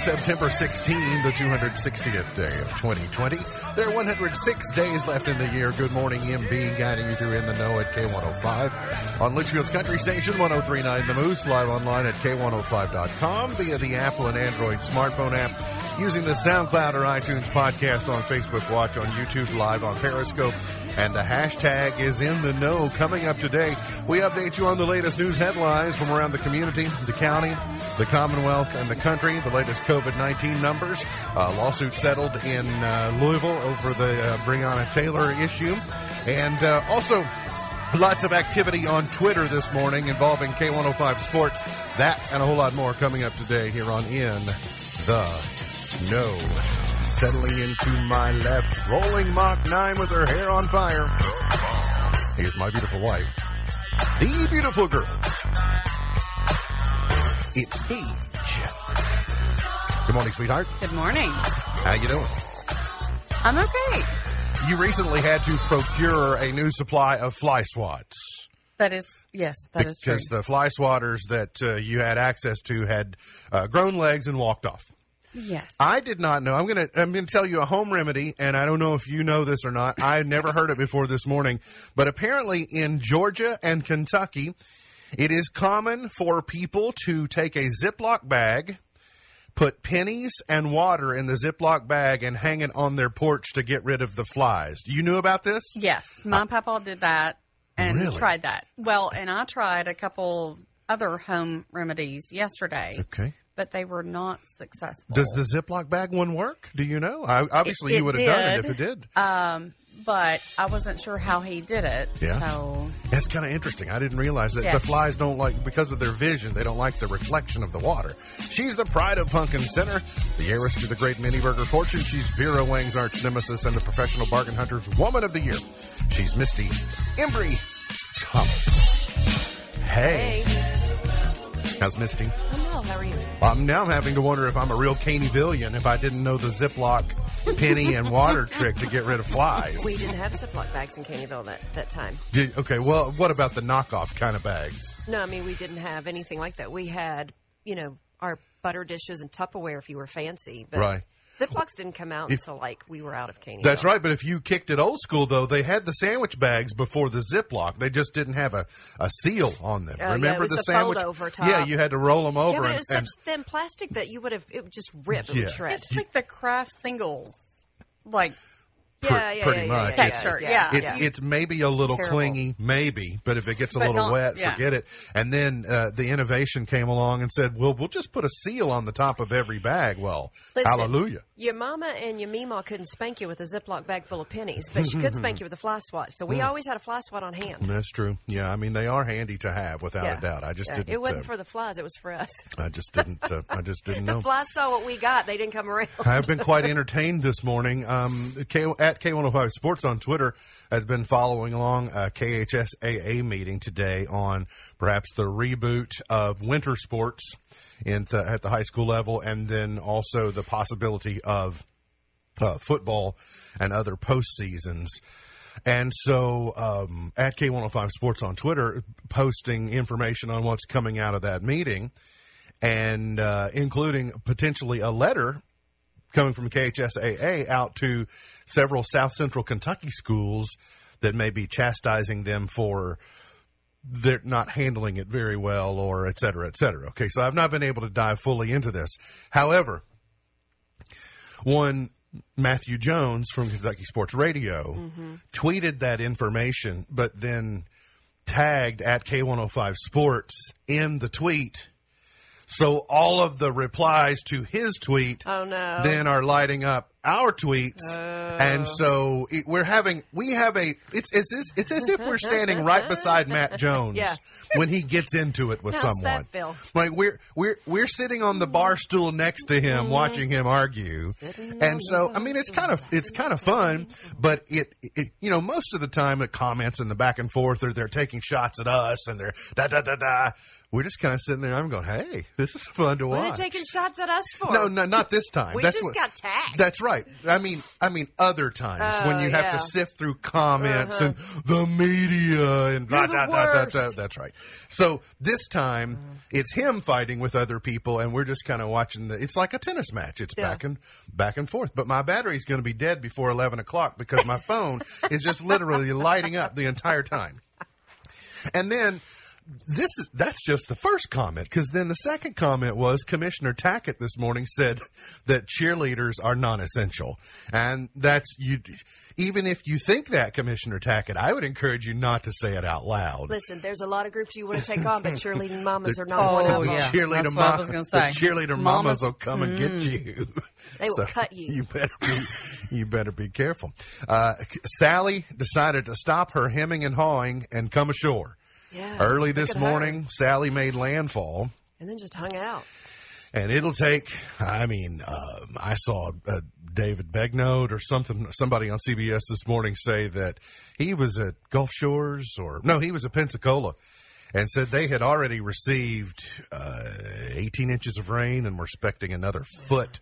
September 16, the 260th day of 2020. There are 106 days left in the year. Good morning, MB, guiding you through In the Know at K105. On Litchfield's Country Station, 1039 The Moose, live online at K105.com via the Apple and Android smartphone app, using the SoundCloud or iTunes podcast on Facebook Watch, on YouTube Live, on Periscope, and the hashtag is in the know. Coming up today, we update you on the latest news headlines from around the community, the county, the Commonwealth, and the country. The latest COVID 19 numbers. Uh, lawsuit settled in uh, Louisville over the uh, Breonna Taylor issue. And uh, also, Lots of activity on Twitter this morning involving K105 Sports. That and a whole lot more coming up today here on In the Know. Settling into my left, rolling Mach 9 with her hair on fire. Here's my beautiful wife, the beautiful girl. It's Paige. Good morning, sweetheart. Good morning. How you doing? I'm okay. You recently had to procure a new supply of fly swats. That is, yes, that is true. because the fly swatters that uh, you had access to had uh, grown legs and walked off. Yes. I did not know. I'm gonna I'm gonna tell you a home remedy, and I don't know if you know this or not. I never heard it before this morning, but apparently in Georgia and Kentucky, it is common for people to take a Ziploc bag, put pennies and water in the Ziploc bag, and hang it on their porch to get rid of the flies. Do you know about this? Yes. My papa did that and Really? tried that. Well, and I tried a couple other home remedies yesterday, Okay. But they were not successful. Does the Ziploc bag one work? Do you know? I, obviously, It- you would have done it if it did. Um, but I wasn't sure how he did it. Yeah. So, That's kind of interesting. I didn't realize that Yeah. the flies don't like because of their vision. They don't like the reflection of the water. She's the pride of Pumpkin Center, the heiress to the great mini burger fortune. She's Vera Wang's arch nemesis and the professional bargain hunter's woman of the year. She's Misty Embry Thomas. Hey, how's Misty? How are you? I'm now having to wonder if I'm a real Caneyvillian if I didn't know the Ziploc penny and water trick to get rid of flies. We didn't have Ziploc bags in Caneyville that, that time. Did, okay, well, what about the knockoff kind of bags? No, I mean, we didn't have anything like that. We had, you know, our butter dishes and Tupperware if you were fancy. But Right. Ziplocs didn't come out If- until like we were out of Caneyville. That's right, but if you kicked it old school, though, they had the sandwich bags before the Ziploc. They just didn't have a, a seal on them. Oh, yeah, it Remember was the, the sandwich? fold-over top. Yeah, you had to roll them Yeah, over. but and, it was and- such thin plastic that you would have, it would just rip, it Yeah. would shred. it's like the Kraft singles. Like, Pre- yeah, yeah, pretty yeah, yeah, much. yeah, Texture, yeah, yeah. it, yeah. It's maybe a little Terrible. clingy, maybe, but if it gets a But little not- wet, yeah. forget it. And then uh, the innovation came along and said, "Well, we'll just put a seal on the top of every bag." Well, Listen, hallelujah! Your mama and your mima couldn't spank you with a Ziploc bag full of pennies, but she could spank you with a fly swat. So we always had a fly swat on hand. That's true. Yeah, I mean they are handy to have, without Yeah. a doubt. I just Yeah. didn't. It wasn't uh, for the flies; it was for us. I just didn't. Uh, I just didn't know. The flies saw what we got; they didn't come around. I've been quite entertained this morning. Um, K, at K105 Sports on Twitter has been following along a KHSAA meeting today on perhaps the reboot of winter sports in the, at the high school level, and then also the possibility of uh, football and other postseasons. And so, um, at K105 Sports on Twitter, posting information on what's coming out of that meeting, and uh, including potentially a letter coming from KHSAA out to several South Central Kentucky schools that may be chastising them for they're not handling it very well or et cetera, et cetera. Okay, so I've not been able to dive fully into this. However, one Matthew Jones from Kentucky Sports Radio mm-hmm. tweeted that information, but then tagged at K105 Sports in the tweet. So all of the replies to his tweet Oh no! then are lighting up our tweets, and so it, we're having we have a it's it's it's, it's as if we're standing right beside Matt Jones Yeah. when he gets into it with How's someone. that feel? Like we're we're we're sitting on the bar stool next to him, Mm-hmm. watching him argue, and so I mean it's kind of it's kind of fun, but it, it you know most of the time the comments and the back and forth are they're taking shots at us and they're da da da da. We're just kind of sitting there. I'm going, hey, this is fun to watch. What are they taking shots at us for? No, no, not this time. We that's just what, got tagged. That's right. I mean, I mean, other times Oh, when you have to sift through comments uh-huh. and the media and blah, You're the blah, blah, blah, blah. That's right. So this time it's him fighting with other people, and we're just kind of watching. The, it's like a tennis match. It's Yeah. back and back and forth. But my battery's going to be dead before eleven o'clock because my phone is just literally lighting up the entire time. And then this is that's just the first comment because then the second comment was Commissioner Tackett this morning said that cheerleaders are non-essential, and that's you. Even if you think that, Commissioner Tackett, I would encourage you not to say it out loud. Listen, there's a lot of groups you want to take on, but cheerleading mamas are not Oh, one of them. yeah. cheerleader That's what I was gonna the say. cheerleader mamas, Mamas- will come and get you. They will cut you. You better be, you better be careful. Uh, Sally decided to stop her hemming and hawing and come ashore. Yeah, Early this morning, Sally made landfall. and then just hung out. and it'll take. I mean, um, I saw uh, David Begnaud or something. Somebody on CBS this morning say that he was at Gulf Shores or no, he was at Pensacola, and said they had already received uh, 18 inches of rain and were expecting another foot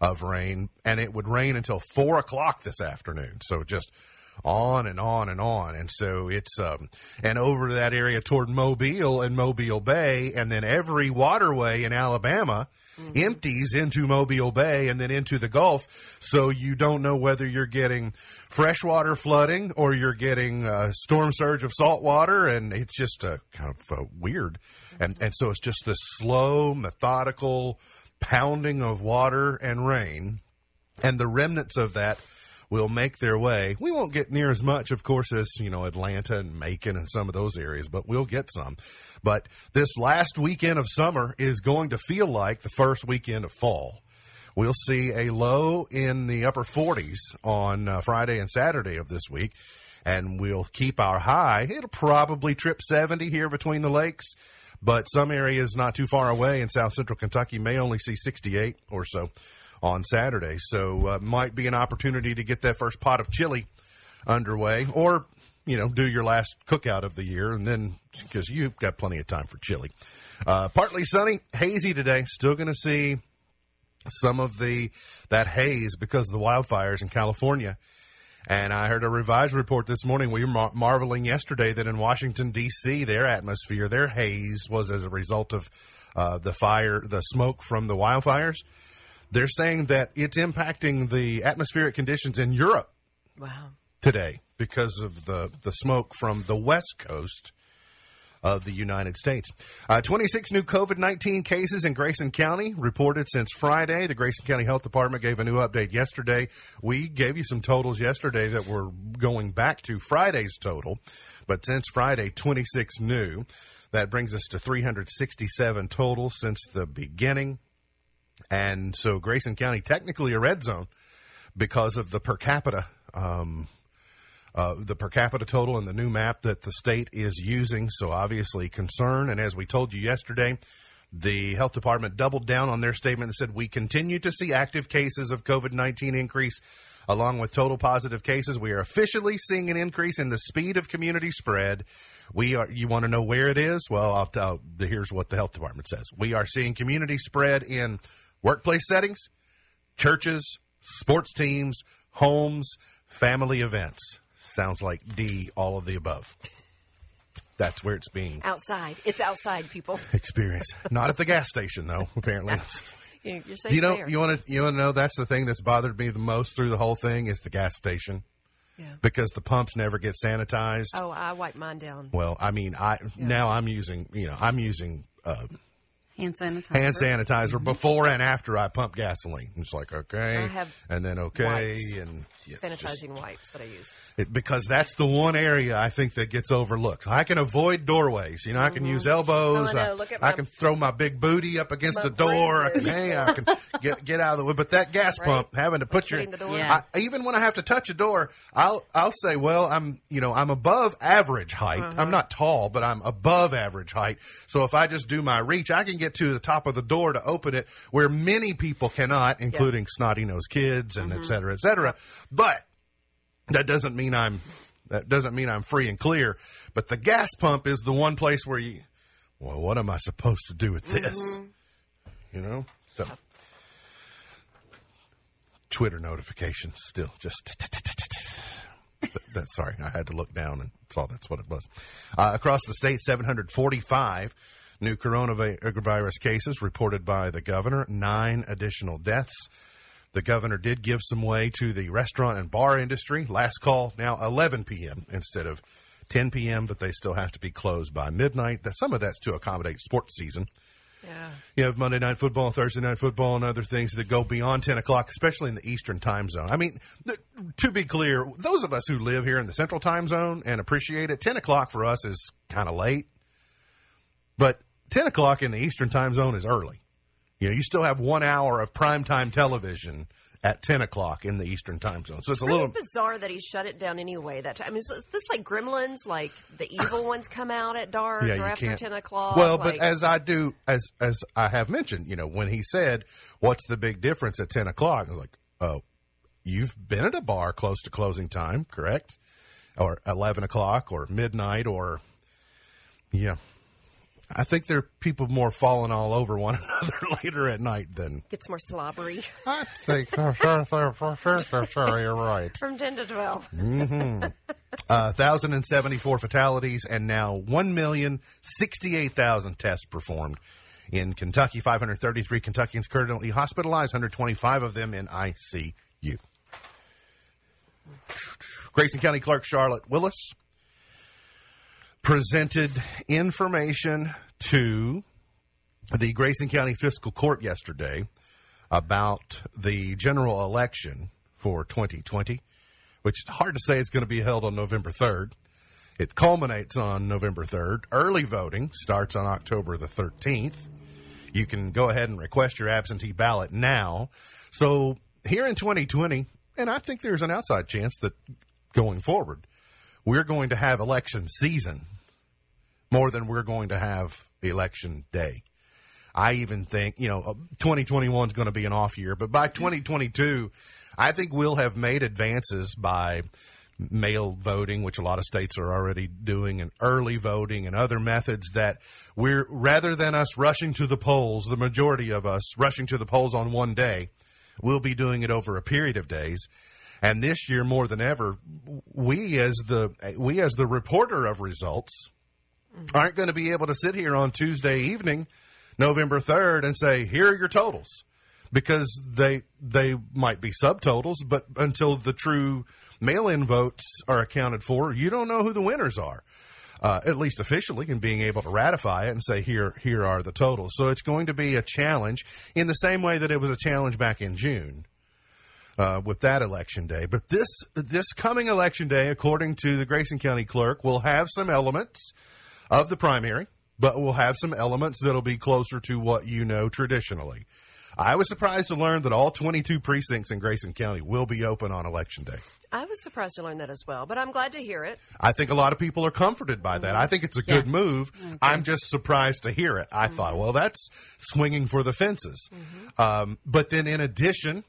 of rain, and it would rain until four o'clock this afternoon. So just on and on and on. And so it's um and over that area toward Mobile and Mobile Bay and then every waterway in Alabama empties into Mobile Bay and then into the Gulf. So you don't know whether you're getting freshwater flooding or you're getting a storm surge of salt water and it's just uh, kind of uh, weird. And and so it's just this slow, methodical pounding of water and rain and the remnants of that will make their way. We won't get near as much, of course, as you know Atlanta and Macon and some of those areas, but we'll get some. But this last weekend of summer is going to feel like the first weekend of fall. We'll see a low in the upper 40s on uh, Friday and Saturday of this week, and we'll keep our high. It'll probably trip 70 here between the lakes, but some areas not too far away in south central Kentucky may only see 68 or so on Saturday. So uh, might be an opportunity to get that first pot of chili underway, or you know, do your last cookout of the year, and then because you've got plenty of time for chili. Uh, partly sunny, hazy today. Still going to see some of the that haze because of the wildfires in California. And I heard a revised report this morning. We were mar- marveling yesterday that in Washington D.C., their atmosphere, their haze was as a result of uh, the fire, the smoke from the wildfires. They're saying that it's impacting the atmospheric conditions in Europe Wow. today because of the, the smoke from the west coast of the United States. Uh, 26 new COVID 19 cases in Grayson County reported since Friday. The Grayson County Health Department gave a new update yesterday. We gave you some totals yesterday that were going back to Friday's total, but since Friday, 26 new. That brings us to 367 total since the beginning. And so Grayson County, technically a red zone because of the per capita um, uh, the per capita total and the new map that the state is using. So obviously concern. And as we told you yesterday, the health department doubled down on their statement and said we continue to see active cases of COVID nineteen increase. Along with total positive cases, we are officially seeing an increase in the speed of community spread. We are. You want to know where it is? Well, I'll tell. Here's what the health department says: We are seeing community spread in workplace settings, churches, sports teams, homes, family events. Sounds like D, all of the above. That's where it's being Outside. It's outside, people. Experience. Not at the gas station, though. Apparently, You- You're safe you know. there. You want to. You want to know that's the thing that's bothered me the most through the whole thing is the gas station Yeah. because the pumps never get sanitized. Oh, I wipe mine down. Well, I mean, I now I'm using. You know, I'm using. Uh, Hand sanitizer. hand sanitizer before and after I pump gasoline. It's like okay, I have and then okay, wipes. and yeah, just- Sanitizing wipes that I use. it, because that's the one area I think that gets overlooked. I can avoid doorways. You know, I can use elbows. Oh, I know. Look at I can throw my big booty up against my the door. I can, hey, I can get get out of the way. But that gas Right. pump, having to put your, the door. Yeah. I, even when I have to touch a door, I'll I'll say, well, I'm you know I'm above average height. Uh-huh. I'm not tall, but I'm above average height. So if I just do my reach, I can get to the top of the door to open it, where many people cannot, including snotty nosed kids and et cetera, et cetera. But that doesn't mean I'm that doesn't mean I'm free and clear. But the gas pump is the one place where you, well, what am I supposed to do with this? You know, so Twitter notifications still just. That's sorry, I had to look down and saw that's what it was. Uh, across the state, 745 new coronavirus cases reported by the governor, nine additional deaths. The governor did give some way to the restaurant and bar industry. Last call now 11 p.m. instead of 10 p.m., but they still have to be closed by midnight. Some of that's to accommodate sports season. Yeah. You have Monday night football, Thursday night football, and other things that go beyond 10 o'clock, especially in the Eastern time zone. I mean, th- to be clear, those of us who live here in the Central time zone and appreciate it, 10 o'clock for us is kind of late. But 10 o'clock in the Eastern time zone is early. You know, you still have one hour of primetime television at 10 o'clock in the Eastern time zone. So it's, It's a little. bizarre that he shut it down anyway. That time. I mean, is this like Gremlins? Like the evil ones come out at dark Yeah, or you after can't. ten o'clock? Well, like, but as I do, as as I have mentioned, you know, when he said, "What's the big difference at ten o'clock?" I was like, "Oh, you've been at a bar close to closing time, correct? Or eleven o'clock, or midnight, or yeah." I think there are people more falling all over one another later at night than gets more slobbery I think. Sorry, you're right. from ten to twelve. mm-hmm. Uh, 1,074 fatalities and now 1,068,000 tests performed in Kentucky. 533 Kentuckians currently hospitalized, 125 of them in ICU. Grayson County Clerk Charlotte Willis presented information to the Grayson County Fiscal Court yesterday about the general election for 2020, which hard to say is going to be held on November 3rd. It culminates on November 3rd. Early voting starts on October the 13th. You can go ahead and request your absentee ballot now. So here in 2020, and I think there's an outside chance that going forward, we're going to have election season more than we're going to have election day. I even think, you know, uh, 2021 is going to be an off year, but by 2022, I think we'll have made advances by mail voting, which a lot of states are already doing, and early voting and other methods that we're, rather than us rushing to the polls, the majority of us rushing to the polls on one day, we'll be doing it over a period of days. And this year, more than ever, we as the we as the reporter of results aren't going to be able to sit here on Tuesday evening, November 3rd, and say, here are your totals. Because they they might be subtotals, but until the true mail-in votes are accounted for, you don't know who the winners are, uh, at least officially, and being able to ratify it and say here here are the totals. So it's going to be a challenge in the same way that it was a challenge back in June uh, with that election day. But this this coming election day, according to the Grayson County Clerk, will have some elements of the primary, but we'll have some elements that'll be closer to what you know traditionally. I was surprised to learn that all 22 precincts in Grayson County will be open on election day. I was surprised to learn that as well, but I'm glad to hear it. I think a lot of people are comforted by that. Mm-hmm. I think it's a good move. Mm-hmm. I'm just surprised to hear it. I mm-hmm. thought, well, that's swinging for the fences. Um, but then, in addition,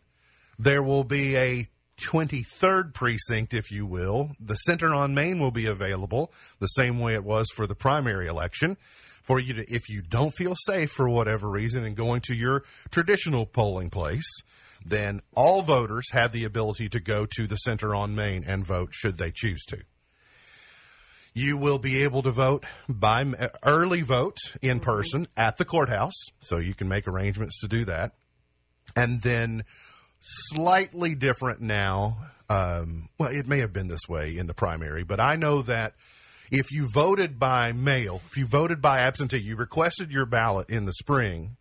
there will be a 23rd precinct, if you will. The center on Main will be available the same way it was for the primary election. For you to, if you don't feel safe for whatever reason in going to your traditional polling place, then all voters have the ability to go to the center on Main and vote should they choose to. You will be able to vote by early vote in mm-hmm. person at the courthouse, so you can make arrangements to do that. And then slightly different now. Um, well, it may have been this way in the primary, but I know that if you voted by mail, if you voted by absentee, you requested your ballot in the spring,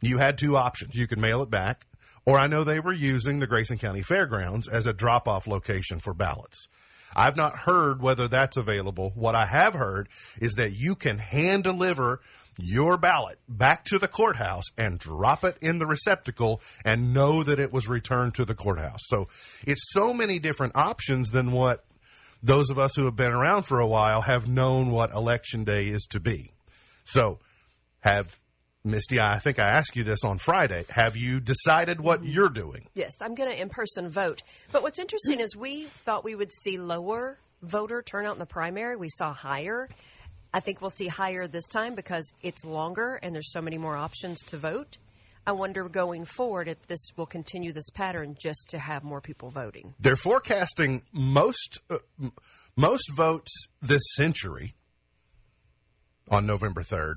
you had two options. You could mail it back, or I know they were using the Grayson County Fairgrounds as a drop off location for ballots. I've not heard whether that's available. What I have heard is that you can hand deliver your ballot back to the courthouse and drop it in the receptacle and know that it was returned to the courthouse. So it's so many different options than what those of us who have been around for a while have known what election day is to be. So have Misty, I think I asked you this on Friday. Have you decided what you're doing? Yes, I'm going to in person vote. But what's interesting is we thought we would see lower voter turnout in the primary. We saw higher. I think we'll see higher this time because it's longer and there's so many more options to vote. I wonder going forward if this will continue this pattern just to have more people voting. They're forecasting most uh, most votes this century on November 3rd,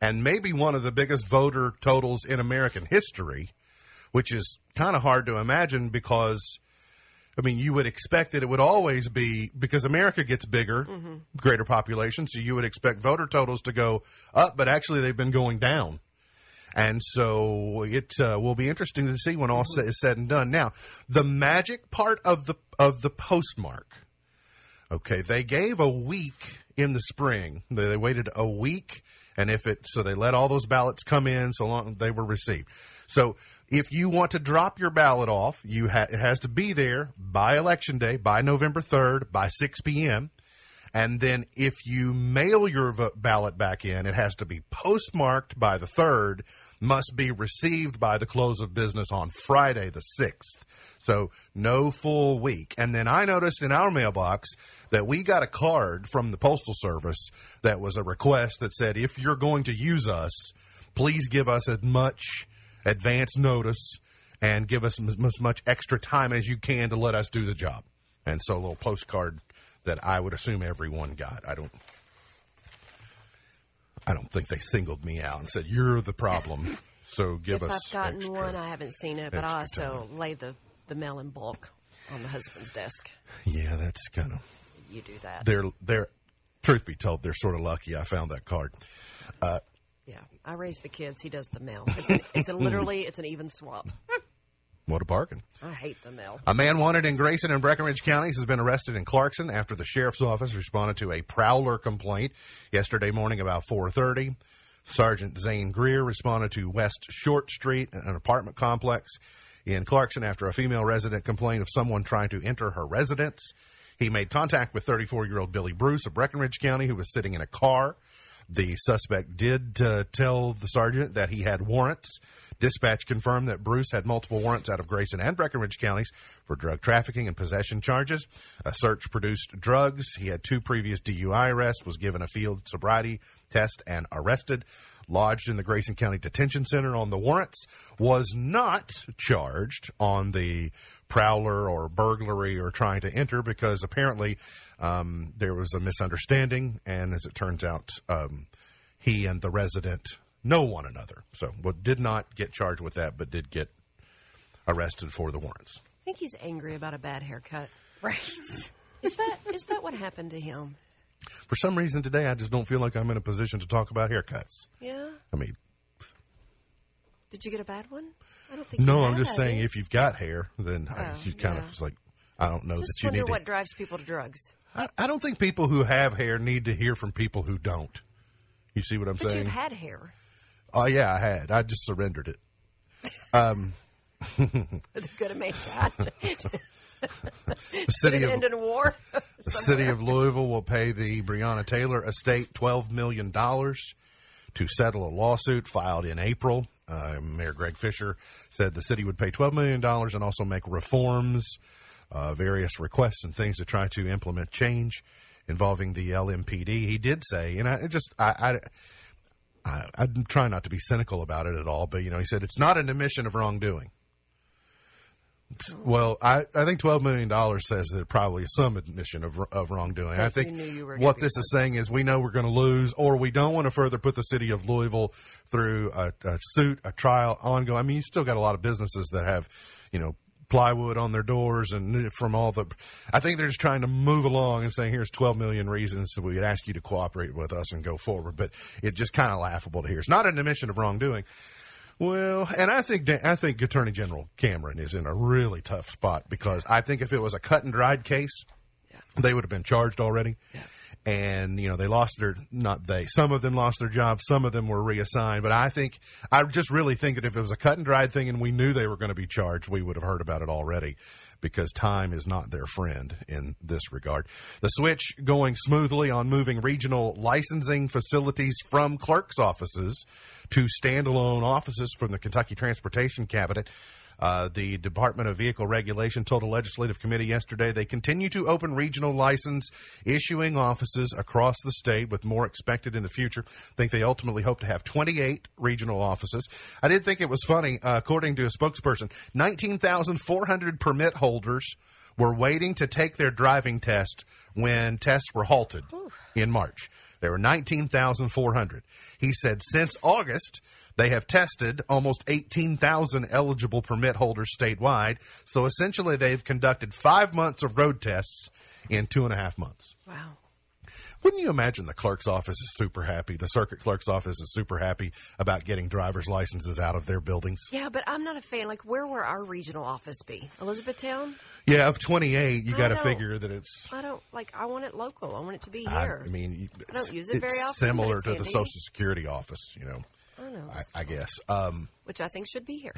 and maybe one of the biggest voter totals in American history, which is kind of hard to imagine because. I mean, you would expect that it would always be because America gets bigger, greater population, so you would expect voter totals to go up, but actually they've been going down. And so it uh, will be interesting to see when all sa- is said and done. Now, the magic part of the of the postmark. Okay, they gave a week in the spring. They, they waited a week, and if it so they let all those ballots come in so long they were received. So if you want to drop your ballot off, you ha- it has to be there by election day, by November third, by six p.m. And then if you mail your vo- ballot back in, it has to be postmarked by the 3rd, must be received by the close of business on Friday the 6th. So no full week. And then I noticed in our mailbox that we got a card from the Postal Service that was a request that said, if you're going to use us, please give us as much advance notice and give us as as much extra time as you can to let us do the job. And so a little postcard that I would assume everyone got. I don't. I don't think they singled me out and said you're the problem. So give if us. I've gotten extra." one, I haven't seen it, but I also lay the, the mail in bulk on the husband's desk. Yeah, that's kind of. You do that. They're they're. Truth be told, they're sort of lucky I found that card. Uh, yeah, I raise the kids. He does the mail. It's, an, it's a, literally it's an even swap. What a bargain! I hate the mail. A man wanted in Grayson and Breckinridge counties has been arrested in Clarkson after the sheriff's office responded to a prowler complaint yesterday morning about 4:30. Sergeant Zane Greer responded to West Short Street, an apartment complex in Clarkson, after a female resident complained of someone trying to enter her residence. He made contact with 34-year-old Billy Bruce of Breckinridge County, who was sitting in a car. The suspect did uh, tell the sergeant that he had warrants. Dispatch confirmed that Bruce had multiple warrants out of Grayson and Breckinridge counties for drug trafficking and possession charges. A search produced drugs. He had two previous DUI arrests, was given a field sobriety test, and arrested. Lodged in the Grayson County Detention Center on the warrants, was not charged on the prowler or burglary or trying to enter because apparently um, there was a misunderstanding, and as it turns out, um, he and the resident know one another. So, well, did not get charged with that, but did get arrested for the warrants. I think he's angry about a bad haircut. Right. Is that is that what happened to him? For some reason today, I just don't feel like I'm in a position to talk about haircuts. Yeah. I mean, Did you get a bad one? I don't think. no, I'm just saying if you've got hair, then I, Oh, you kind yeah. of like, I don't know Just that you wonder need what to. drives people to drugs. I, I don't think people who have hair need to hear from people who don't. You see what I'm But saying? you've had hair. oh yeah, I had. I just surrendered it. Um, The good of the city of end in war? The city of Louisville will pay the Breonna Taylor estate $12 million to settle a lawsuit filed in April. Uh, Mayor Greg Fisher said the city would pay $12 million and also make reforms, uh, various requests and things to try to implement change involving the LMPD. He did say, and I just, I, I, I, I'm trying not to be cynical about it at all, but, you know, he said it's not an admission of wrongdoing. Well, I, I think twelve million dollars says that probably some admission of, of wrongdoing. I think you you what this is saying is we know we're going to lose, or we don't want to further put the city of Louisville through a, a suit, a trial, ongoing. I mean, you still got a lot of businesses that have, you know, plywood on their doors and from all the. I think they're just trying to move along and saying, "Here's twelve million reasons that we would ask you to cooperate with us and go forward." But it's just kind of laughable to hear. It's not an admission of wrongdoing. Well, and I think I think Attorney General Cameron is in a really tough spot because I think if it was a cut and dried case, they would have been charged already. And you know they lost their not they some of them lost their jobs, some of them were reassigned. But I think I just really think that if it was a cut and dried thing and we knew they were going to be charged, we would have heard about it already because time is not their friend in this regard. The switch going smoothly on moving regional licensing facilities from clerks' offices to standalone offices from the Kentucky Transportation Cabinet Uh, the Department of Vehicle Regulation told a legislative committee yesterday they continue to open regional license issuing offices across the state, with more expected in the future. I think they ultimately hope to have 28 regional offices. I did think it was funny, uh, according to a spokesperson, 19,400 permit holders were waiting to take their driving test when tests were halted in March. There were 19,400. He said since August, they have tested almost 18,000 eligible permit holders statewide. So essentially, they've conducted five months of road tests in two and a half months. Wow. Wouldn't you imagine the clerk's office is super happy? The circuit clerk's office is super happy about getting driver's licenses out of their buildings. Yeah, but I'm not a fan. Like, where will our regional office be? Elizabethtown? Yeah, of 28, you got to figure that it's. I don't like. I want it local. I want it to be here. I mean, I don't use it very often, Similar to the. Social Security office, you know. I I, I guess. Um, which I think should be here.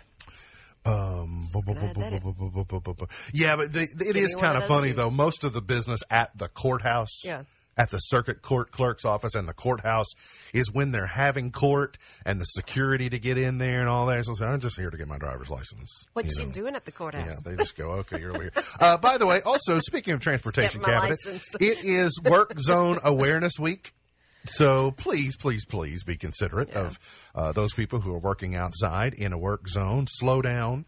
um, yeah, but the, it me is kind of funny though. Most of the business at the courthouse, Yeah. at the circuit court clerk's office and the courthouse is when they're having court and the security to get in there and all that. So I'm just here to get my driver's license. What you you doing at the courthouse? Yeah, they just go, okay, you're over here. Uh, by the way, also speaking of transportation cabinet, license. it is Work Zone Awareness Week. So please, please, please be considerate of uh, those people who are working outside in a work zone. Slow down.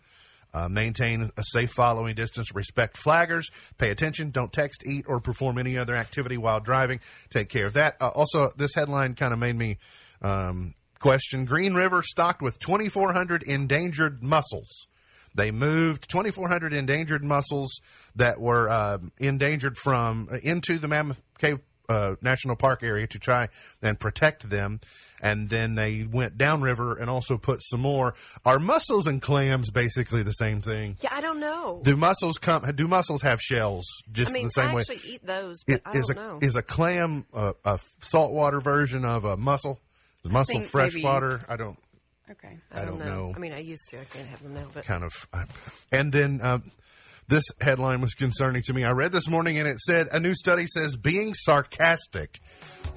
Uh, maintain a safe following distance. Respect flaggers. Pay attention. Don't text, eat, or perform any other activity while driving. Take care of that. Uh, also, this headline kind of made me um, question Green River stocked with 2,400 endangered mussels. They moved 2,400 endangered mussels that were uh, endangered from uh, into the Mammoth Cave uh, National Park area to try and protect them. And then they went downriver and also put some more. Are mussels and clams basically the same thing? yeah, I don't know. Do mussels come? Do mussels have shells just I mean, the same I way? actually eat those, but It- I Is don't a know. is a clam a, a saltwater version of a mussel? Is mussel think freshwater? I don't. Okay. I don't know. I mean, I used to. I can't have them now, but kind of. And then um, this headline was concerning to me. I read this morning and it said a new study says being sarcastic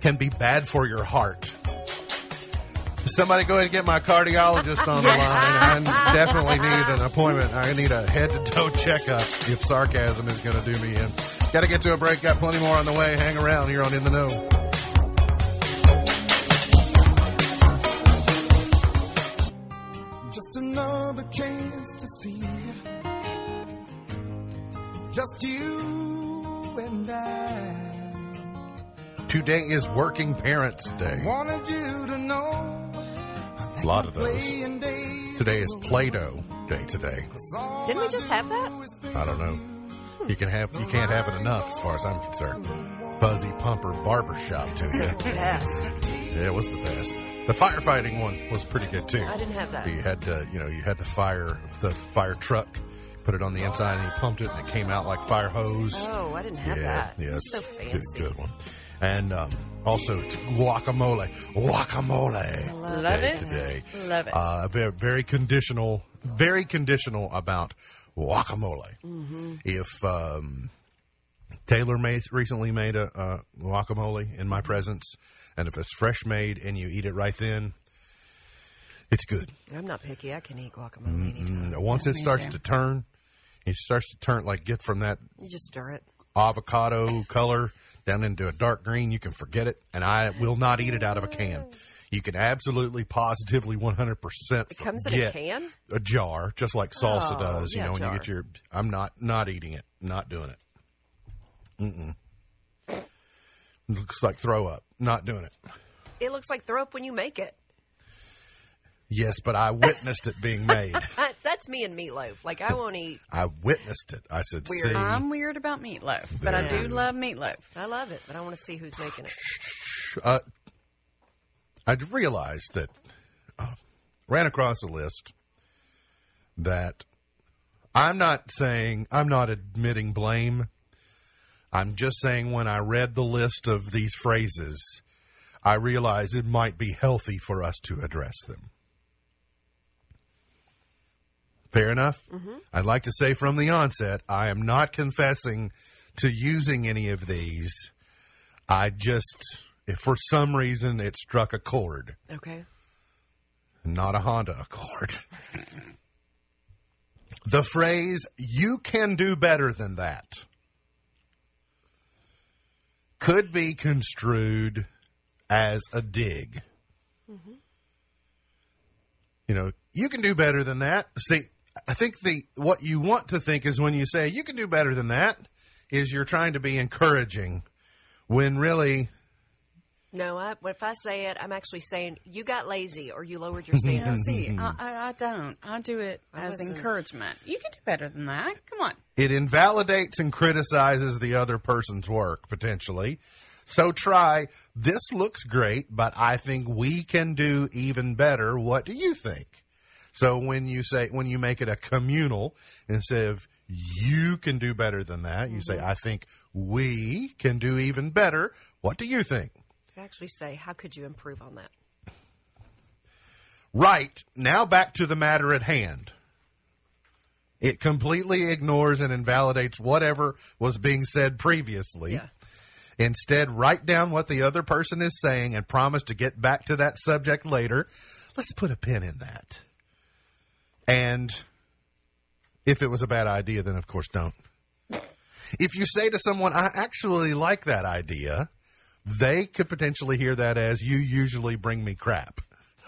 can be bad for your heart. Somebody go ahead and get my cardiologist on the line. I definitely need an appointment. I need a head to toe checkup if sarcasm is going to do me in. Got to get to a break. Got plenty more on the way. Hang around here on In the Know. Just another chance to see you. Just you and I. Today is Working Parents Day. Wanted you to know. A lot of those. Today is Play-Doh Day today. Didn't we just have do that? is think I don't know. You can have you can't have it enough as far as I'm concerned. Fuzzy Pumper Barbershop to you. best. Yeah, it was the best. The firefighting one was pretty good too. I didn't have that. You had to, you know, you had the fire the fire truck, put it on the inside and he pumped it and it came out like fire hose. Oh, I didn't have yeah, that. yes. So Good, fancy. good one. And um, also guacamole. Guacamole. Love day it. today. Love it. Uh, very, very conditional, very conditional about guacamole. Mm-hmm. If um, Taylor made, recently made a, a guacamole in my presence, and if it's fresh made and you eat it right then, it's good. I'm not picky. I can eat guacamole anytime. Mm, Once it starts to turn, it starts to turn like get from that You just stir it. avocado color down into a dark green, you can forget it. And I will not eat it out of a can. You can absolutely, positively, 100% It comes in a can. a jar, just like salsa Oh, does. You yeah, know, when you get your, I'm not not eating it, not doing it. Mm-mm. Looks like throw up. Not doing it. It looks like throw up when you make it. Yes, but I witnessed it being made. That's, that's me and meatloaf. Like I won't eat. I witnessed it. I said, Weird. "See, I'm weird about meatloaf, but I do it is. love meatloaf. I love it, but I want to see who's making it. uh, I realized that uh, ran across a list that I'm not saying I'm not admitting blame. I'm just saying when I read the list of these phrases, I realized it might be healthy for us to address them. Fair enough. Mm-hmm. I'd like to say from the onset, I am not confessing to using any of these. I just, if for some reason it struck a chord, Okay. not a Honda Accord. The phrase, you can do better than that, could be construed as a dig. Mm-hmm. You know, you can do better than that. See, I think the what you want to think is when you say you can do better than that is you're trying to be encouraging when really No, I, if I say it, I'm actually saying you got lazy or you lowered your Now, standards. see, I, I, I don't. I do it I as wasn't- encouragement. You can do better than that. Come on. it invalidates and criticizes the other person's work potentially. So try, this looks great, but I think we can do even better. What do you think? So when you say, when you make it a communal instead of you can do better than that, you say, mm-hmm. I think we can do even better. What do you think? Actually say, how could you improve on that? Right. Now back to the matter at hand. It completely ignores and invalidates whatever was being said previously. Yeah. Instead, write down what the other person is saying and promise to get back to that subject later. Let's put a pin in that. And if it was a bad idea, then of course don't. If you say to someone, I actually like that idea, they could potentially hear that as you usually bring me crap.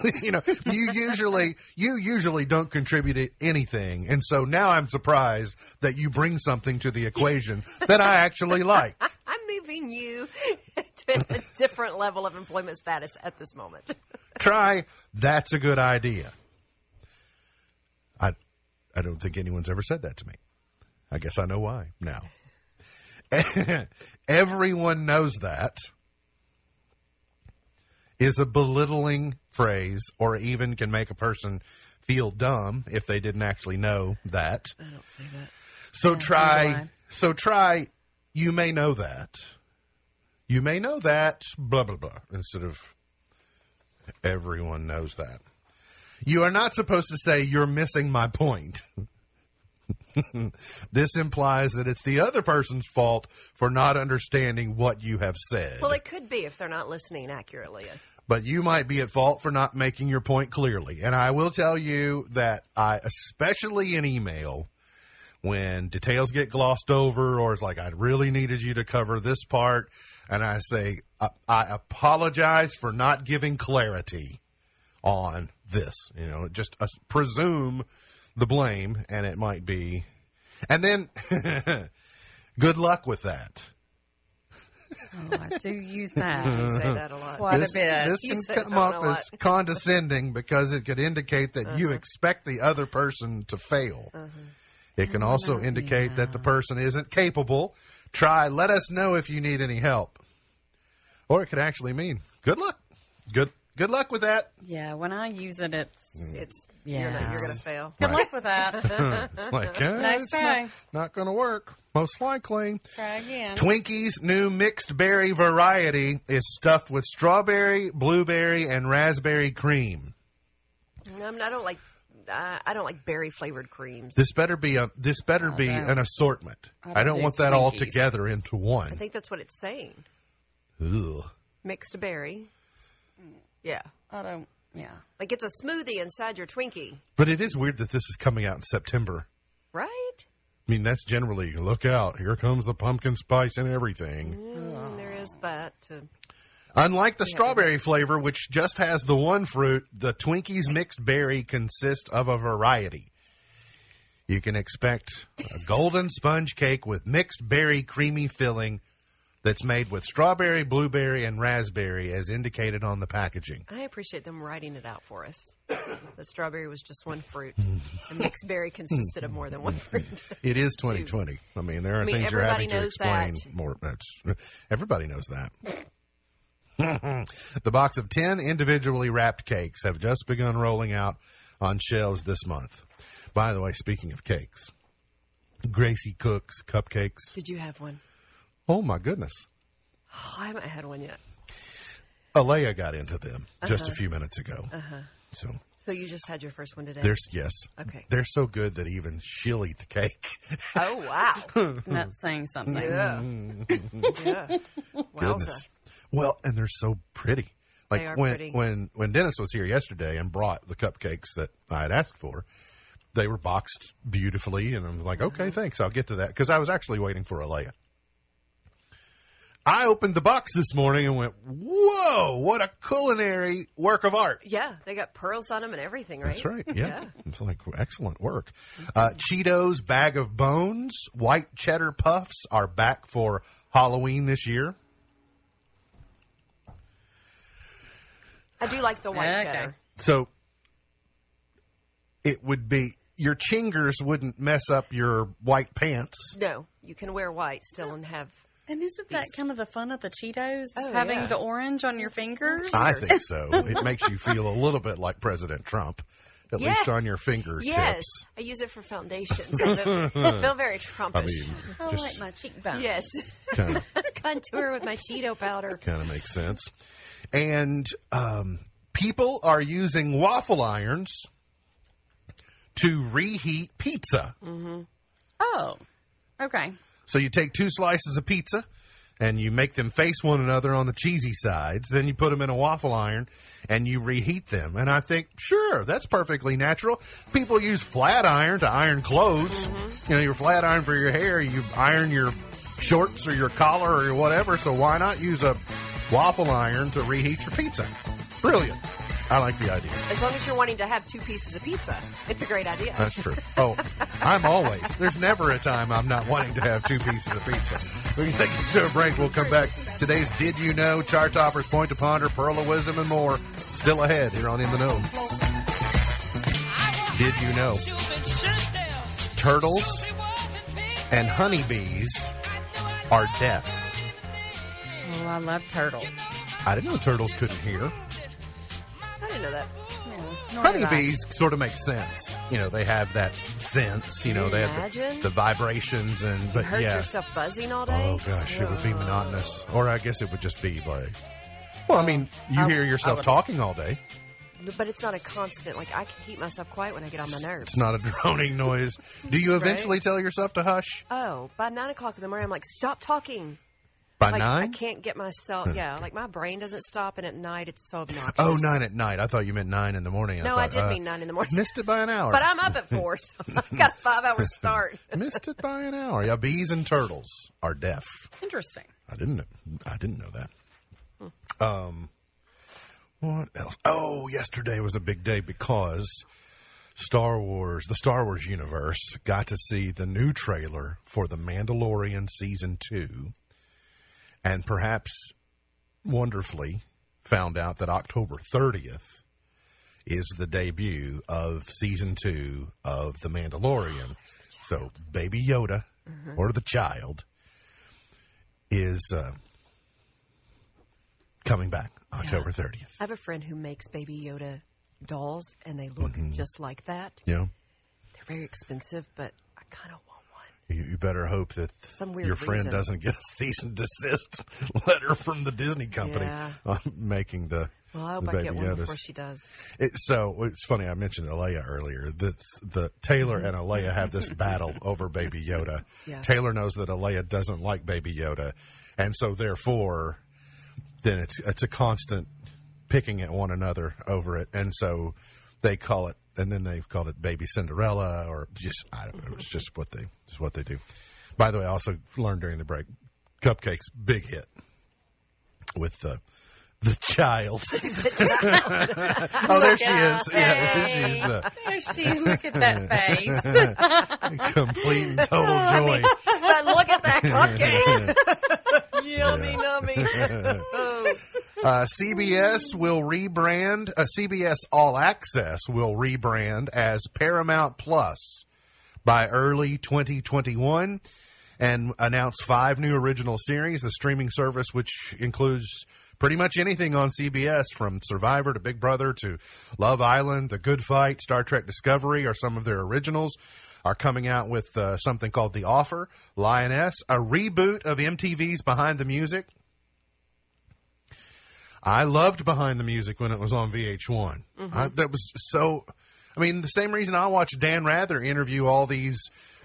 you know, you usually you usually don't contribute anything, and so now I'm surprised that you bring something to the equation that I actually like. I'm moving you to a different level of employment status at this moment. Try that's a good idea. I don't think anyone's ever said that to me. I guess I know why now. Everyone knows that is a belittling phrase or even can make a person feel dumb if they didn't actually know that. I don't say that. So try neither do I. so try you may know that. You may know that blah blah blah instead of everyone knows that. You are not supposed to say you're missing my point. this implies that it's the other person's fault for not understanding what you have said. Well, it could be if they're not listening accurately. but you might be at fault for not making your point clearly. And I will tell you that I, especially in email, when details get glossed over or it's like, I really needed you to cover this part, and I say, I, I apologize for not giving clarity on this. You know, just uh, presume the blame, and it might be. And then, good luck with that. Oh, I do use that. You that say uh-huh. that a lot. quite this, a bit. This You can come that off as condescending because it could indicate that you uh-huh. expect the other person to fail. Uh-huh. It can oh, also no, indicate that the person isn't capable. Try, let us know if you need any help. Or it could actually mean good luck. Good good luck with that. yeah, when I use it, it's It's you're, not, Yeah. you're going to fail. good Right. luck with that. It's like, eh, Nice it's try. not, not going to work, most likely. Try again. Twinkies' new mixed berry variety is stuffed with strawberry, blueberry, and raspberry cream. I'm, I don't like. Uh, I don't like berry flavored creams. This better be a this better Oh, be damn. an assortment. I I don't do want that all Twinkies. together into one. I one. think that's what it's saying. Ugh. Mixed berry. Yeah, I don't. Yeah. like it's a smoothie inside your Twinkie, But it is weird that this is coming out in September. right? I mean, that's generally look out. Here comes the pumpkin spice and everything. Mm, there is that. To, Unlike the strawberry flavor, which just has the one fruit, the Twinkies mixed berry consists of a variety. You can expect a golden sponge cake with mixed berry creamy filling that's made with strawberry, blueberry, and raspberry as indicated on the packaging. I appreciate them writing it out for us. The strawberry was just one fruit. The mixed berry consisted of more than one fruit. It is 2020. I mean, there are I mean, things you're having to explain that. more. That's everybody knows that. the box of 10 individually wrapped cakes have just begun rolling out on shelves this month. By the way, speaking of cakes, Gracie Cooks cupcakes. Did you have one? Oh my goodness. Oh, I haven't had one yet. Alea got into them just Uh-huh. a few minutes ago. Uh-huh. So So you just had your first one today? there's yes. Okay. They're so good that even she'll eat the cake. oh wow! And that's saying something. Yeah, yeah. Goodness. Well, and they're so pretty. Like They are when pretty. when when Dennis was here yesterday and brought the cupcakes that I had asked for, they were boxed beautifully, and I'm like, okay, thanks. I'll get to that because I was actually waiting for Alea. I opened the box this morning and went, "Whoa! What a culinary work of art!" Yeah, they got pearls on them and everything, right? That's right. Yeah, it's like excellent work. Uh, Cheetos bag of bones, white cheddar puffs are back for Halloween this year. I do like the white Okay. cheddar. So it would be your chingers wouldn't mess up your white pants. No, you can wear white still and have. And isn't that kind of the fun of the Cheetos? Oh, having yeah. the orange on your fingers? I think so. It makes you feel a little bit like President Trump, at Yeah. least on your fingertips. Yes, I use it for foundation. So I feel very Trumpish. I mean, I like my cheekbones. yes, kind of contour with my Cheeto powder. kind of makes sense. And um, people are using waffle irons to reheat pizza. Oh, okay. So you take two slices of pizza and you make them face one another on the cheesy sides. Then you put them in a waffle iron and you reheat them. And I think, sure, that's perfectly natural. People use flat iron to iron clothes. Mm-hmm. You know, your flat iron for your hair, you iron your shorts or your collar or whatever. So why not use a waffle iron to reheat your pizza? Brilliant. I like the idea. As long as you're wanting to have two pieces of pizza, it's a great idea. That's true. Oh, I'm always. There's never a time I'm not wanting to have two pieces of pizza. We can take it to a break. We'll come back. Today's Did You Know? Chart toppers, point to ponder, pearl of wisdom, and more. Still ahead here on In the Know. Did you know? Turtles and honeybees are deaf. Oh, I love turtles. I didn't know turtles couldn't hear. I didn't know that. Hmm, nor did I. Honeybees sort of make sense. You know, they have that sense. You know, they have the, the vibrations and but Heard yeah. yourself buzzing all day. Oh gosh, it would be monotonous. Or I guess it would just be like. Well, I mean, you I- hear yourself would- talking all day. But it's not a constant. Like I can keep myself quiet when I get on my nerves. It's not a droning noise. Do you eventually tell yourself to hush Oh, by nine o'clock in the morning, I'm like, stop talking. By Like nine? I can't get myself. Yeah, like my brain doesn't stop, and at night it's so obnoxious. Oh, nine at night. I thought you meant nine in the morning. No, I thought, did uh, mean nine in the morning. Missed it by an hour. But I'm up at four, so I've got a five-hour start. missed it by an hour. Yeah, bees and turtles are deaf. Interesting. I didn't. I didn't know that. Um, what else? Oh, yesterday was a big day because Star Wars, the Star Wars universe, got to see the new trailer for The Mandalorian season two, and perhaps wonderfully found out that October thirtieth is the debut of season two of The Mandalorian. So, Baby Yoda or the child is uh, coming back October 30th. I have a friend who makes Baby Yoda dolls, and they look Mm-hmm. just like that. Know, They're very expensive, but I kind of want. You, you better hope that Some weird your friend reason. doesn't get a cease and desist letter from the Disney company Yeah. on making the, Well, I hope the I Baby get one Yodas. before she does. It, so it's funny. I mentioned Alea earlier. That the Taylor and Alea have this battle over Baby Yoda. Yeah. Taylor knows that Alea doesn't like Baby Yoda, and so therefore, then it's it's a constant picking at one another over it, and so they call it, and then they've called it Baby Cinderella, or just I don't know. It's just what they just what they do. By the way, I also learned during the break, Cupcake's big hit with the the child. oh, there she is. Yeah, she's uh, There she is. Look at that face. complete and total joy. but look at that cupcake. Yummy, nummy. oh, Uh, CBS will rebrand. Uh, CBS All Access will rebrand as Paramount Plus by early 2021 and announce five new original series. The streaming service, which includes pretty much anything on CBS from Survivor to Big Brother to Love Island, The Good Fight, Star Trek Discovery, are some of their originals. Are coming out with uh, something called The Offer, Lioness, a reboot of MTV's Behind the Music. I loved Behind the Music when it was on VH1. I, that was so. I mean, the same reason I watch Dan Rather interview all these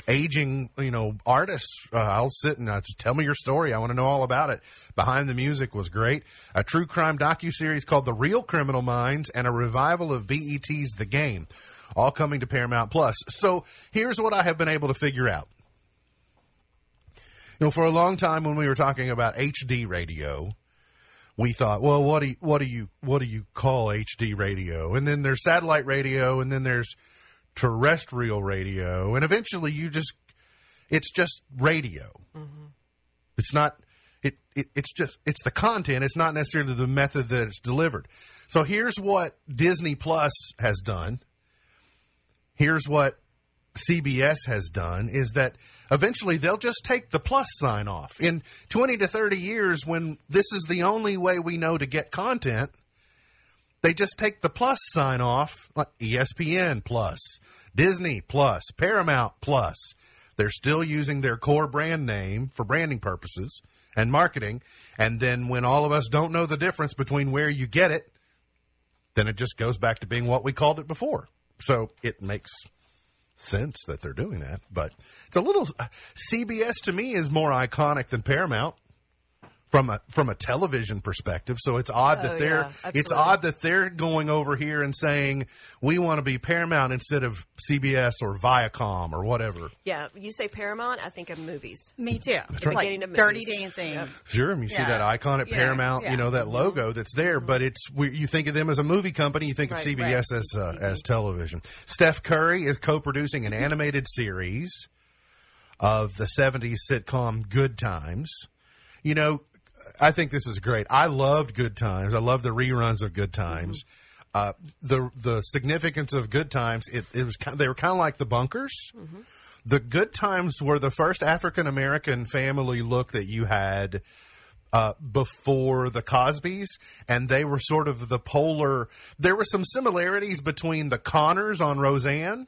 aging, you know, artists. Uh, I'll sit and uh, just tell me your story. I want to know all about it. Behind the Music was great. A true crime docu series called The Real Criminal Minds and a revival of BET's The Game. all coming to Paramount Plus. So here's what I have been able to figure out. You know, for a long time when we were talking about HD radio, we thought, well, what do you, what do you what do you call HD radio? And then there's satellite radio, and then there's terrestrial radio, and eventually you just it's just radio. Mm-hmm. It's not it, it it's just it's the content. It's not necessarily the method that it's delivered. So here's what Disney Plus has done. Here's what CBS has done is that eventually they'll just take the plus sign off. In 20 to 30 years, when this is the only way we know to get content, they just take the plus sign off, like ESPN Plus, Disney Plus, Paramount Plus. They're still using their core brand name for branding purposes and marketing. And then when all of us don't know the difference between where you get it, then it just goes back to being what we called it before. So it makes sense that they're doing that, but it's a little uh, CBS to me is more iconic than Paramount from a from a television perspective. So it's odd that Oh, they're yeah, it's odd that they're going over here and saying we want to be Paramount instead of CBS or Viacom or whatever. Yeah, you say Paramount, I think of movies. Me too. right. Like Getting to Dirty movies. Dancing. Sure, and you see that icon at Yeah, Paramount, you know that logo that's there, but it's we, you think of them as a movie company, you think Right, of CBS as uh, as television. Steph Curry is co-producing an animated series of the '70s sitcom Good Times. You know, I think this is great. I loved Good Times. I love the reruns of Good Times. Uh, the the significance of Good Times it, it was kind they were kind of like the Bunkers. The Good Times were the first African American family look that you had uh, before the Cosbys, and they were sort of the polar. There were some similarities between the Connors on Roseanne.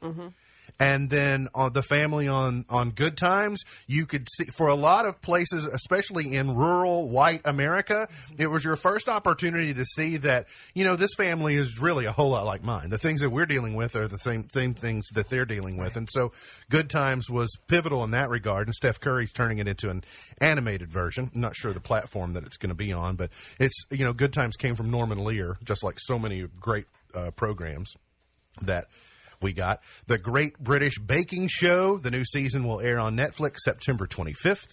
And then on the family on on Good Times, you could see for a lot of places, especially in rural white America, it was your first opportunity to see that you know this family is really a whole lot like mine. The things that we're dealing with are the same same things that they're dealing with, and so Good Times was pivotal in that regard. And Steph Curry's turning it into an animated version. I'm not sure the platform that it's going to be on, but it's you know Good Times came from Norman Lear, just like so many great uh, programs that we got. The Great British Baking Show. The new season will air on Netflix September 25th.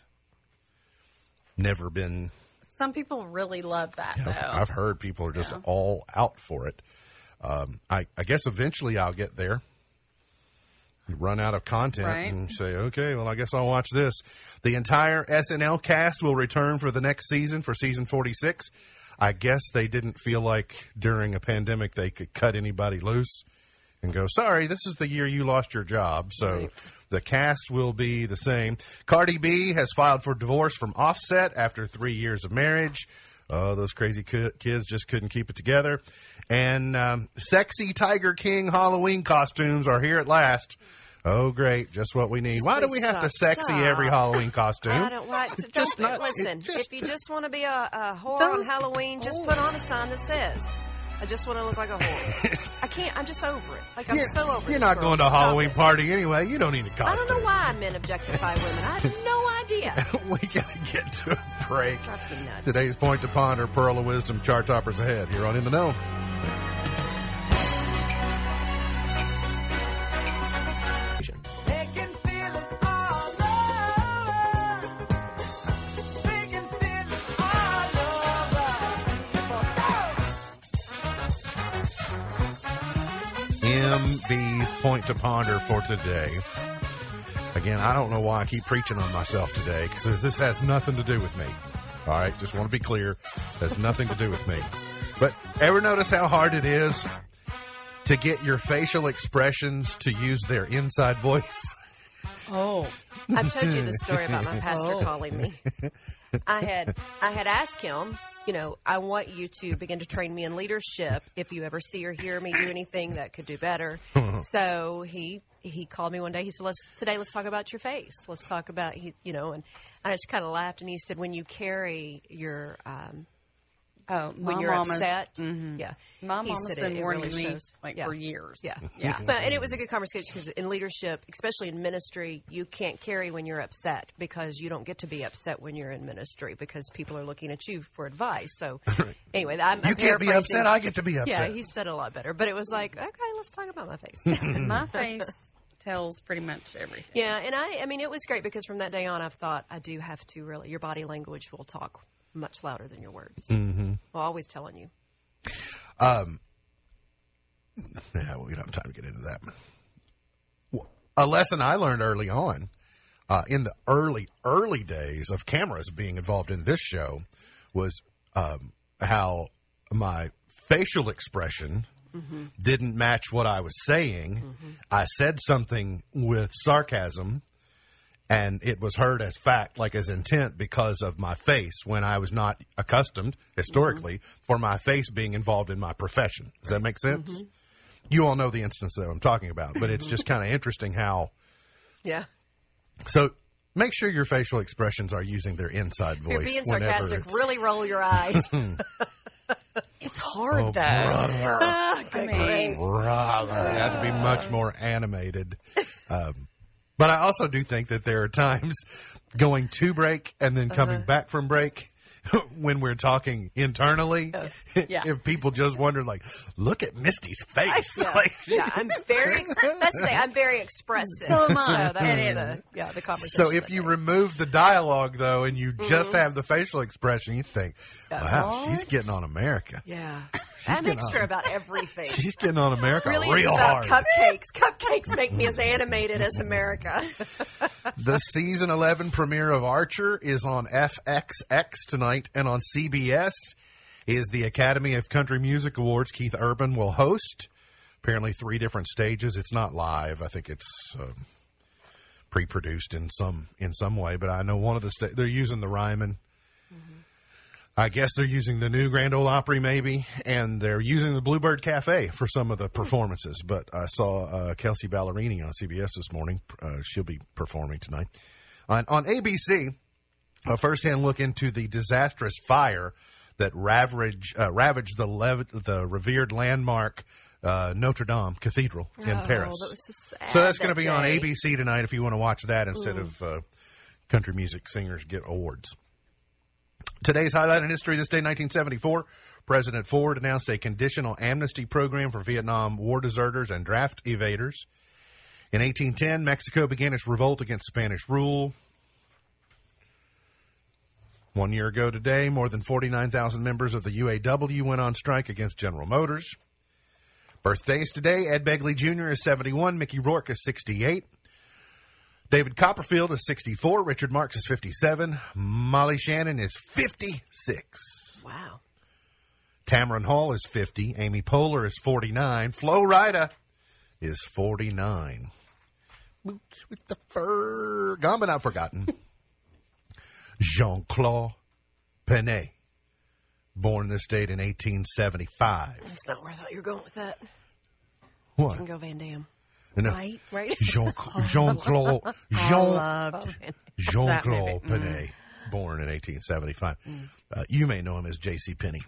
Never been. Some people really love that though. I've heard people are just Yeah. all out for it. Um, I, I guess eventually I'll get there. You run out of content Right. and say, okay, well, I guess I'll watch this. The entire SNL cast will return for the next season, for season 46. I guess they didn't feel like during a pandemic they could cut anybody loose and go, sorry, this is the year you lost your job. So the cast will be the same. Cardi B has filed for divorce from Offset after three years of marriage. Oh, those crazy ki- kids just couldn't keep it together. And um, sexy Tiger King Halloween costumes are here at last. Oh, great! Just what we need. Why do we have to sexy stop. every Halloween costume? I don't like. It's Don't, just not- listen, just- if you just want to be a, a whore Those- on Halloween, just put on a sign that says, "I just want to look like a whore." I can't. I'm just over it. Like I'm You're- so over. It. You're not going to a Halloween it. party anyway. You don't need a costume. I don't know why men objectify women. I have no idea. we gotta get to a break. Nuts. Today's point to ponder, pearl of wisdom, chart toppers ahead. Here on In the Know. MB's point to ponder for today. Again, I don't know why I keep preaching on myself today because this has nothing to do with me. All right, just want to be clear. Has nothing to do with me. But ever notice how hard it is to get your facial expressions to use their inside voice? oh, I've told you the story about my pastor Oh. calling me. I had I had asked him, you know, I want you to begin to train me in leadership. If you ever see or hear me do anything that could do better, so he he called me one day. He said, "Let's today. Let's talk about your face. Let's talk about he, you know." And I just kind of laughed, and he said, "When you carry your um, Oh, when you're mama's- upset. mhm. Yeah, My He mama's said been it- it warning really me shows. like Yeah. for years. Yeah, yeah. But, and it was a good conversation because in leadership, especially in ministry, you can't carry when you're upset because you don't get to be upset when you're in ministry because people are looking at you for advice. So anyway, I'm, You I'm can't be upset. I get to be upset. Yeah, he said a lot better, but it was like, okay, let's talk about my face. my face tells pretty much everything. yeah, and I, I mean, it was great because from that day on, I've thought I do have to really. Your body language will talk much louder than your words. Mm-hmm. Well, always telling you. Um, yeah, we don't have time to get into that. A lesson I learned early on, uh, in the early, early days of cameras being involved in this show, was um, how my facial expression didn't match what I was saying. I said something with sarcasm. And it was heard as fact, like as intent, because of my face when I was not accustomed historically mm-hmm. for my face being involved in my profession. Does that make sense? Mm-hmm. You all know the instance that I'm talking about, but it's just kind of interesting how. Yeah. So make sure your facial expressions are using their inside voice. You're being sarcastic. it's- Really roll your eyes. It's hard Oh, though. brother. Good I mean. Brother. It had to be much uh. more animated. Um, but I also do think that there are times going to break and then coming back from break when we're talking internally. Yeah. if people just wonder, like, look at Misty's face. Yeah, Like, yeah, I'm very. Ex- that's the thing. I'm very expressive. So am I. that And the yeah the conversation. so if you there. remove the dialogue, though, and you just Mm-hmm. have the facial expression, you think, wow, she's getting on America. yeah, I'm extra on. about everything. She's getting on America Really, real hard. cupcakes. Cupcakes make me as animated as America. The season 11 premiere of Archer is on FXX tonight, and on CBS is the Academy of Country Music Awards. Keith Urban will host. Apparently, three different stages. It's not live. I think it's uh, pre-produced in some in some way. But I know one of the sta- they're using the Ryman. I guess they're using the new Grand Ole Opry, maybe, and they're using the Bluebird Cafe for some of the performances. But I saw uh, Kelsea Ballerini on CBS this morning. Uh, she'll be performing tonight. On, on ABC, a first-hand look into the disastrous fire that ravaged, uh, ravaged the, lev- the revered landmark uh, Notre Dame Cathedral in oh, Paris. that so. So that's going to that be on. ABC tonight if you want to watch that instead of uh, country music singers get awards. Today's highlight in history this day, 1974. President Ford announced a conditional amnesty program for Vietnam war deserters and draft evaders. In 1810, Mexico began its revolt against Spanish rule. One year ago today, more than 49,000 members of the UAW went on strike against General Motors. Birthdays today Ed Begley Jr. is 71, Mickey Rourke is 68. David Copperfield is 64, Richard Marx is 57, Molly Shannon is 56. Wow. Tamron Hall is 50, Amy Poehler is 49, Flo Rida is 49. Boots with the fur, gone but not forgotten. Jean Claude Penet, born this date in 1875. That's not where I thought you were going with that. What? Can go Van Right? Right? Jean Jean Claude Jean Jean Claude. Penet, mm. born in 1875. Mm. Uh, you may know him as J.C. Penney.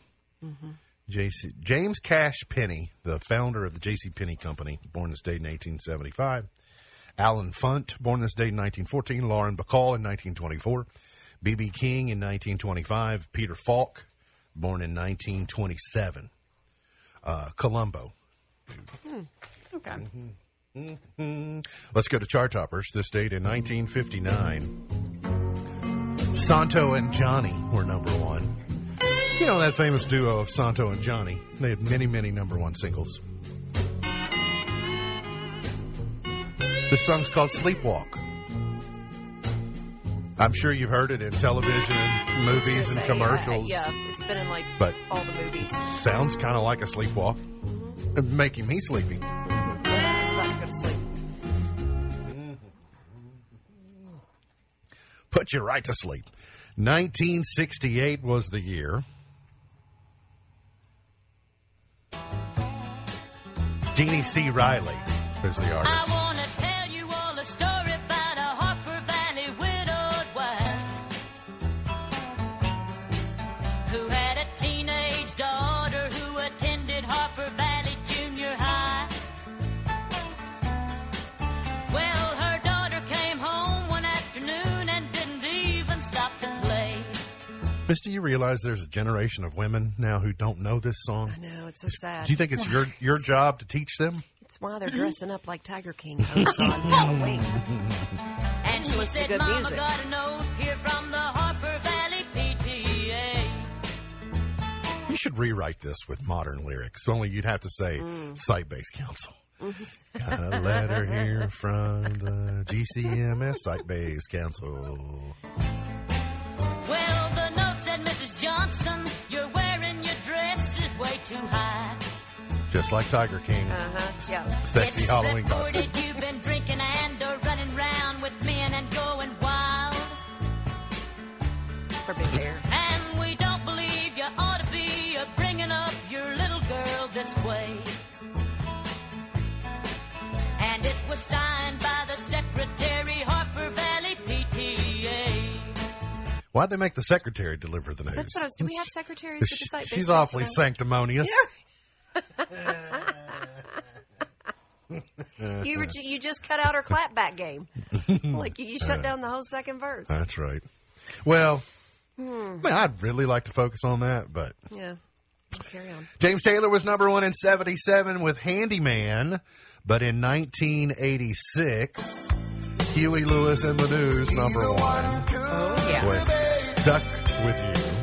Mm-hmm. J.C. James Cash Penney, the founder of the J.C. Penney Company, born this date in 1875. Allen Funt, born this date in 1914. Lauren Bacall in 1924. B.B. King in 1925. Peter Falk, born in 1927. Uh, Columbo, hmm. Okay. Mm-hmm. Let's go to chart toppers. This date in 1959. Santo and Johnny were number one. You know that famous duo of Santo and Johnny. They had many, many number one singles. This song's called Sleepwalk. I'm sure you've heard it in television, movies, and Say, commercials. uh, yeah, it's been in like But all the movies. sounds kind of like a sleepwalk, making me sleepy. Put you right to sleep. 1968 was the year. Jeannie C. Riley is the artist. Miss, do you realize there's a generation of women now who don't know this song? I know it's so sad. Do you think it's your your job to teach them? It's why they're dressing up like Tiger King hoes on Halloween. And she the said, good Mama music. got a note here from the Harper Valley PTA. You should rewrite this with modern lyrics. Only you'd have to say Mm. site-based council. Mm-hmm. Got a letter here from the GCMS site-based council. Just like Tiger King, Uh-huh. Yeah. sexy it's Halloween costume. reported you've been drinking and are running round with men and going wild. For big hair. And we don't believe you ought to be uh, bringing up your little girl this way. And it was signed by the secretary, Harper Valley PTA. Why'd they make the secretary deliver the news? That's what I was. Do we have secretaries with the She- site? She's awfully sanctimonious. You were, you just cut out our clapback game. like you, you shut down the whole second verse. That's right. Well, Hmm. man, I'd really like to focus on that, but Yeah. Carry on. James Taylor was number one in 77 with Handyman, but in 1986, Huey Lewis and the News, number one, Oh yeah. with Stuck With You.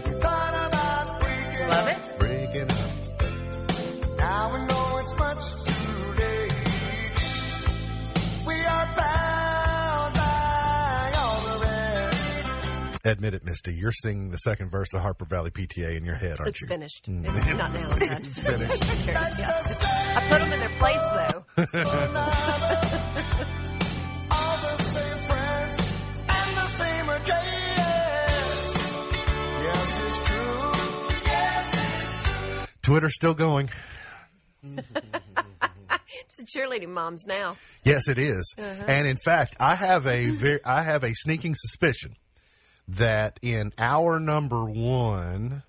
Admit it, Misty, you're singing the second verse of Harper Valley PTA in your head, aren't It's you? finished. Mm. It's not now. It's finished. yeah. I put them in their place though. All the same friends and the same address. Yes, it's true. Yes, it's true. Twitter's still going. It's the cheerleading moms now. Yes, it is. Uh-huh. And in fact, I have a very, I have a sneaking suspicion that in our number one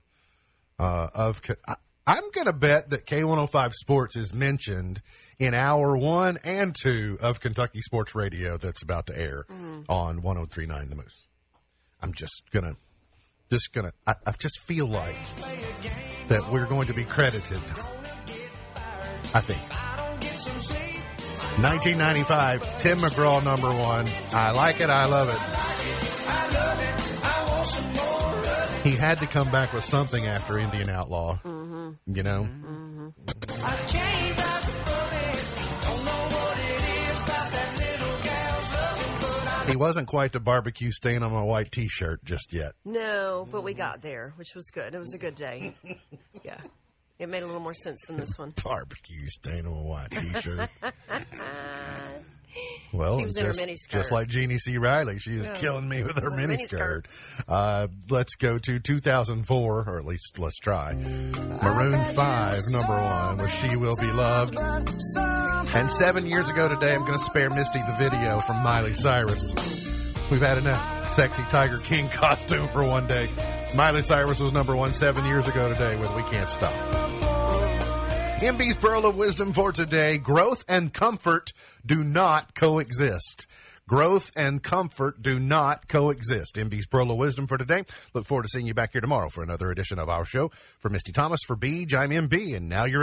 uh, of, I, I'm going to bet that K105 Sports is mentioned in hour one and two of Kentucky Sports Radio that's about to air on 1039 The Moose. I'm just gonna, just gonna, I, I just feel like that we're going to be credited. I think. 1995, Tim McGraw number one. I like it. I love it. He had to come back with something after Indian Outlaw. Mm-hmm. You know? Mm-hmm. He wasn't quite the barbecue stain on my white t shirt just yet. No, but we got there, which was good. It was a good day. Yeah. It made a little more sense than this one. Barbecue stain on my white t shirt. Well, She was in her just, just like Jeannie C. Riley, she was Yeah. killing me with her With her miniskirt. Uh, let's go to 2004, or at least let's try. Maroon 5, number one, was She Will Be Loved. And seven years ago today, I'm going to spare Misty the video from Miley Cyrus. We've had enough sexy Tiger King costume for one day. Miley Cyrus was number one seven years ago today with We Can't Stop. MB's Pearl of Wisdom for today. Growth and comfort do not coexist. Growth and comfort do not coexist. MB's Pearl of Wisdom for today. Look forward to seeing you back here tomorrow for another edition of our show. For Misty Thomas, for Beej, I'm MB, and now you're